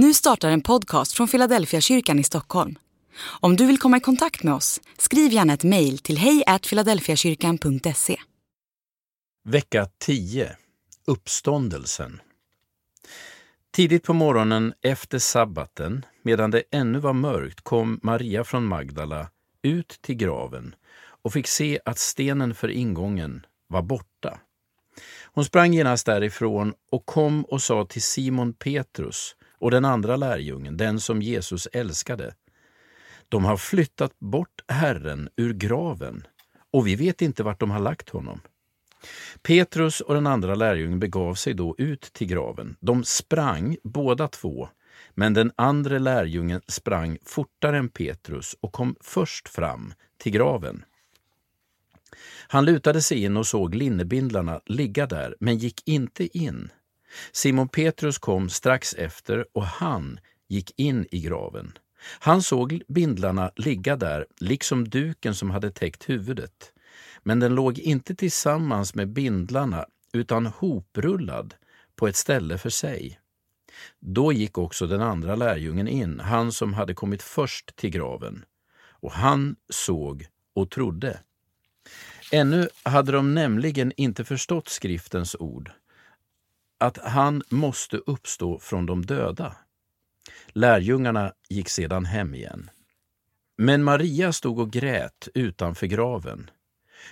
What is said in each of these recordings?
Nu startar en podcast från Philadelphia kyrkan i Stockholm. Om du vill komma i kontakt med oss, skriv gärna ett mejl till hejfiladelfiakyrkan.se. Vecka 10 Uppståndelsen Tidigt på morgonen efter sabbaten, medan det ännu var mörkt, kom Maria från Magdala ut till graven och fick se att stenen för ingången var borta. Hon sprang genast därifrån och kom och sa till Simon Petrus och den andra lärjungen, den som Jesus älskade. De har flyttat bort Herren ur graven och vi vet inte vart de har lagt honom. Petrus och den andra lärjungen begav sig då ut till graven. De sprang båda två, men den andra lärjungen sprang fortare än Petrus och kom först fram till graven. Han lutade sig in och såg linnebindlarna ligga där, men gick inte in. Simon Petrus kom strax efter och han gick in i graven. Han såg bindlarna ligga där, liksom duken som hade täckt huvudet. Men den låg inte tillsammans med bindlarna, utan hoprullad på ett ställe för sig. Då gick också den andra lärjungen in, han som hade kommit först till graven. Och han såg och trodde. Ännu hade de nämligen inte förstått skriftens ord, att han måste uppstå från de döda. Lärjungarna gick sedan hem igen. Men Maria stod och grät utanför graven.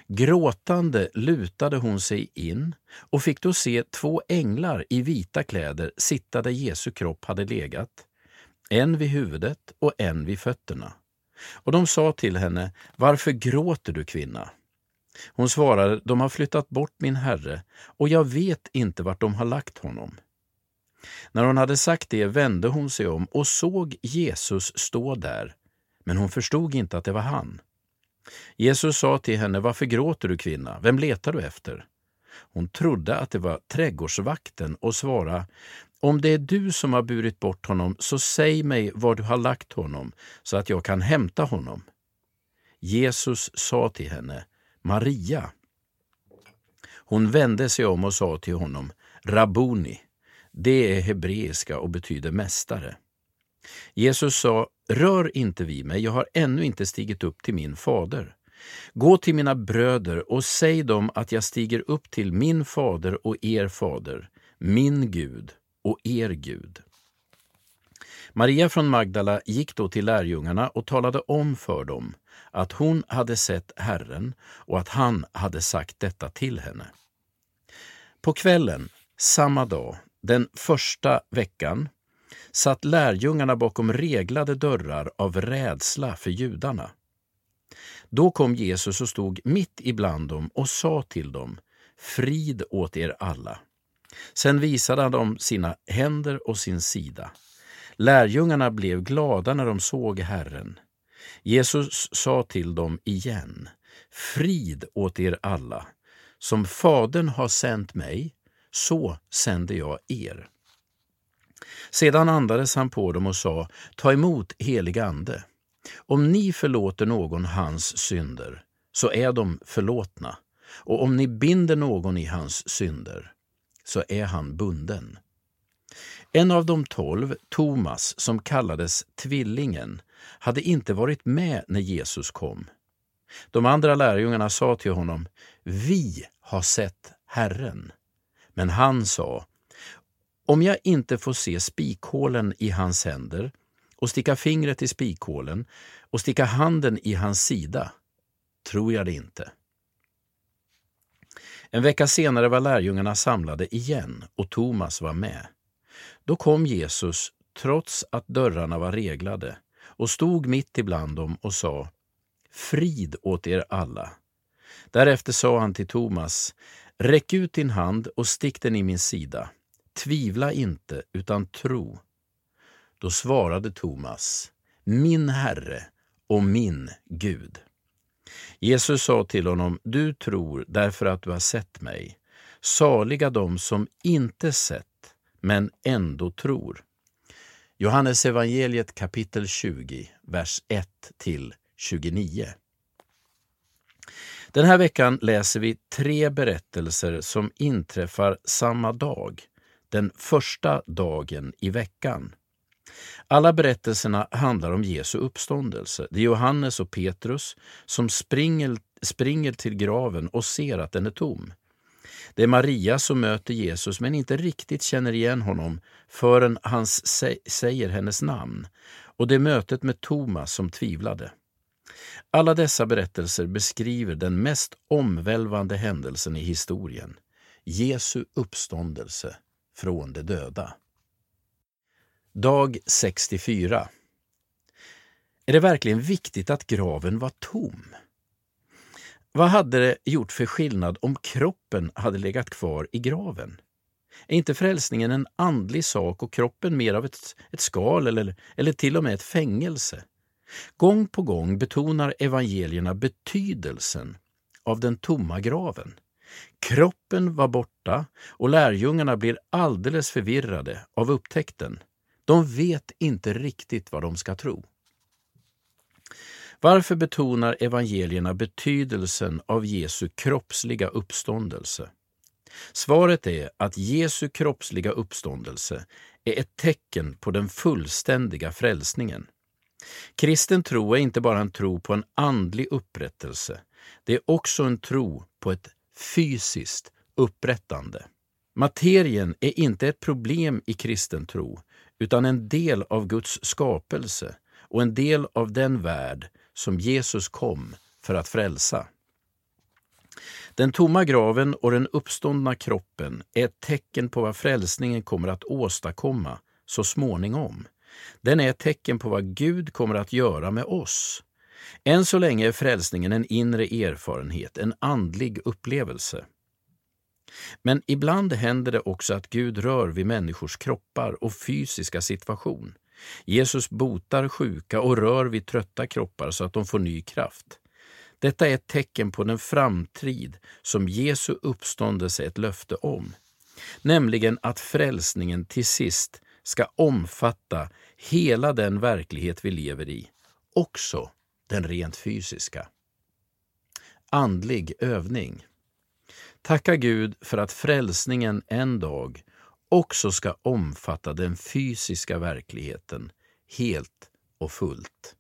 Gråtande lutade hon sig in och fick då se två änglar i vita kläder sitta där Jesu kropp hade legat, en vid huvudet och en vid fötterna. Och de sa till henne, Varför gråter du, kvinna? Hon svarade, de har flyttat bort min herre och jag vet inte vart de har lagt honom. När hon hade sagt det vände hon sig om och såg Jesus stå där, men hon förstod inte att det var han. Jesus sa till henne, varför gråter du kvinna? Vem letar du efter? Hon trodde att det var trädgårdsvakten och svarade, om det är du som har burit bort honom, så säg mig var du har lagt honom, så att jag kan hämta honom. Jesus sa till henne, Maria. Hon vände sig om och sa till honom, Rabuni. Det är hebreiska och betyder mästare. Jesus sa, rör inte vid mig, jag har ännu inte stigit upp till min fader. Gå till mina bröder och säg dem att jag stiger upp till min fader och er fader, min Gud och er Gud. Maria från Magdala gick då till lärjungarna och talade om för dem att hon hade sett Herren och att han hade sagt detta till henne. På kvällen samma dag, den första veckan, satt lärjungarna bakom reglade dörrar av rädsla för judarna. Då kom Jesus och stod mitt ibland dem och sa till dem, Frid åt er alla. Sen visade han dem sina händer och sin sida. Lärjungarna blev glada när de såg Herren. Jesus sa till dem igen, Frid åt er alla. Som Fadern har sänt mig, så sänder jag er. Sedan andades han på dem och sa, Ta emot helig ande. Om ni förlåter någon hans synder, så är de förlåtna. Och om ni binder någon i hans synder, så är han bunden. En av de tolv, Thomas, som kallades Tvillingen, hade inte varit med när Jesus kom. De andra lärjungarna sa till honom, Vi har sett Herren. Men han sa, Om jag inte får se spikhålen i hans händer och sticka fingret i spikhålen och sticka handen i hans sida, tror jag det inte. En vecka senare var lärjungarna samlade igen och Thomas var med. Då kom Jesus, trots att dörrarna var reglade, och stod mitt ibland dem och sa Frid åt er alla. Därefter sa han till Thomas Räck ut din hand och stick den i min sida. Tvivla inte, utan tro. Då svarade Thomas Min Herre och min Gud. Jesus sa till honom, du tror därför att du har sett mig. Saliga de som inte sett men ändå tror. Johannes evangeliet kapitel 20, vers 1 till 29. Den här veckan läser vi tre berättelser som inträffar samma dag, den första dagen i veckan. Alla berättelserna handlar om Jesu uppståndelse. Det är Johannes och Petrus som springer, springer till graven och ser att den är tom. Det är Maria som möter Jesus men inte riktigt känner igen honom förrän han säger hennes namn. Och det är mötet med Thomas som tvivlade. Alla dessa berättelser beskriver den mest omvälvande händelsen i historien. Jesu uppståndelse från de döda. Dag 64. Är det verkligen viktigt att graven var tom? Vad hade det gjort för skillnad om kroppen hade legat kvar i graven? Är inte frälsningen en andlig sak och kroppen mer av ett, ett skal eller, eller till och med ett fängelse? Gång på gång betonar evangelierna betydelsen av den tomma graven. Kroppen var borta och lärjungarna blir alldeles förvirrade av upptäckten. De vet inte riktigt vad de ska tro. Varför betonar evangelierna betydelsen av Jesu kroppsliga uppståndelse? Svaret är att Jesu kroppsliga uppståndelse är ett tecken på den fullständiga frälsningen. Kristen tro är inte bara en tro på en andlig upprättelse, det är också en tro på ett fysiskt upprättande. Materien är inte ett problem i kristen tro, utan en del av Guds skapelse och en del av den värld som Jesus kom för att frälsa. Den tomma graven och den uppståndna kroppen är ett tecken på vad frälsningen kommer att åstadkomma så småningom. Den är ett tecken på vad Gud kommer att göra med oss. Än så länge är frälsningen en inre erfarenhet, en andlig upplevelse. Men ibland händer det också att Gud rör vid människors kroppar och fysiska situation. Jesus botar sjuka och rör vid trötta kroppar så att de får ny kraft. Detta är ett tecken på den framtid som Jesu uppståndelse är ett löfte om, nämligen att frälsningen till sist ska omfatta hela den verklighet vi lever i, också den rent fysiska. Andlig övning. Tacka Gud för att frälsningen en dag också ska omfatta den fysiska verkligheten helt och fullt.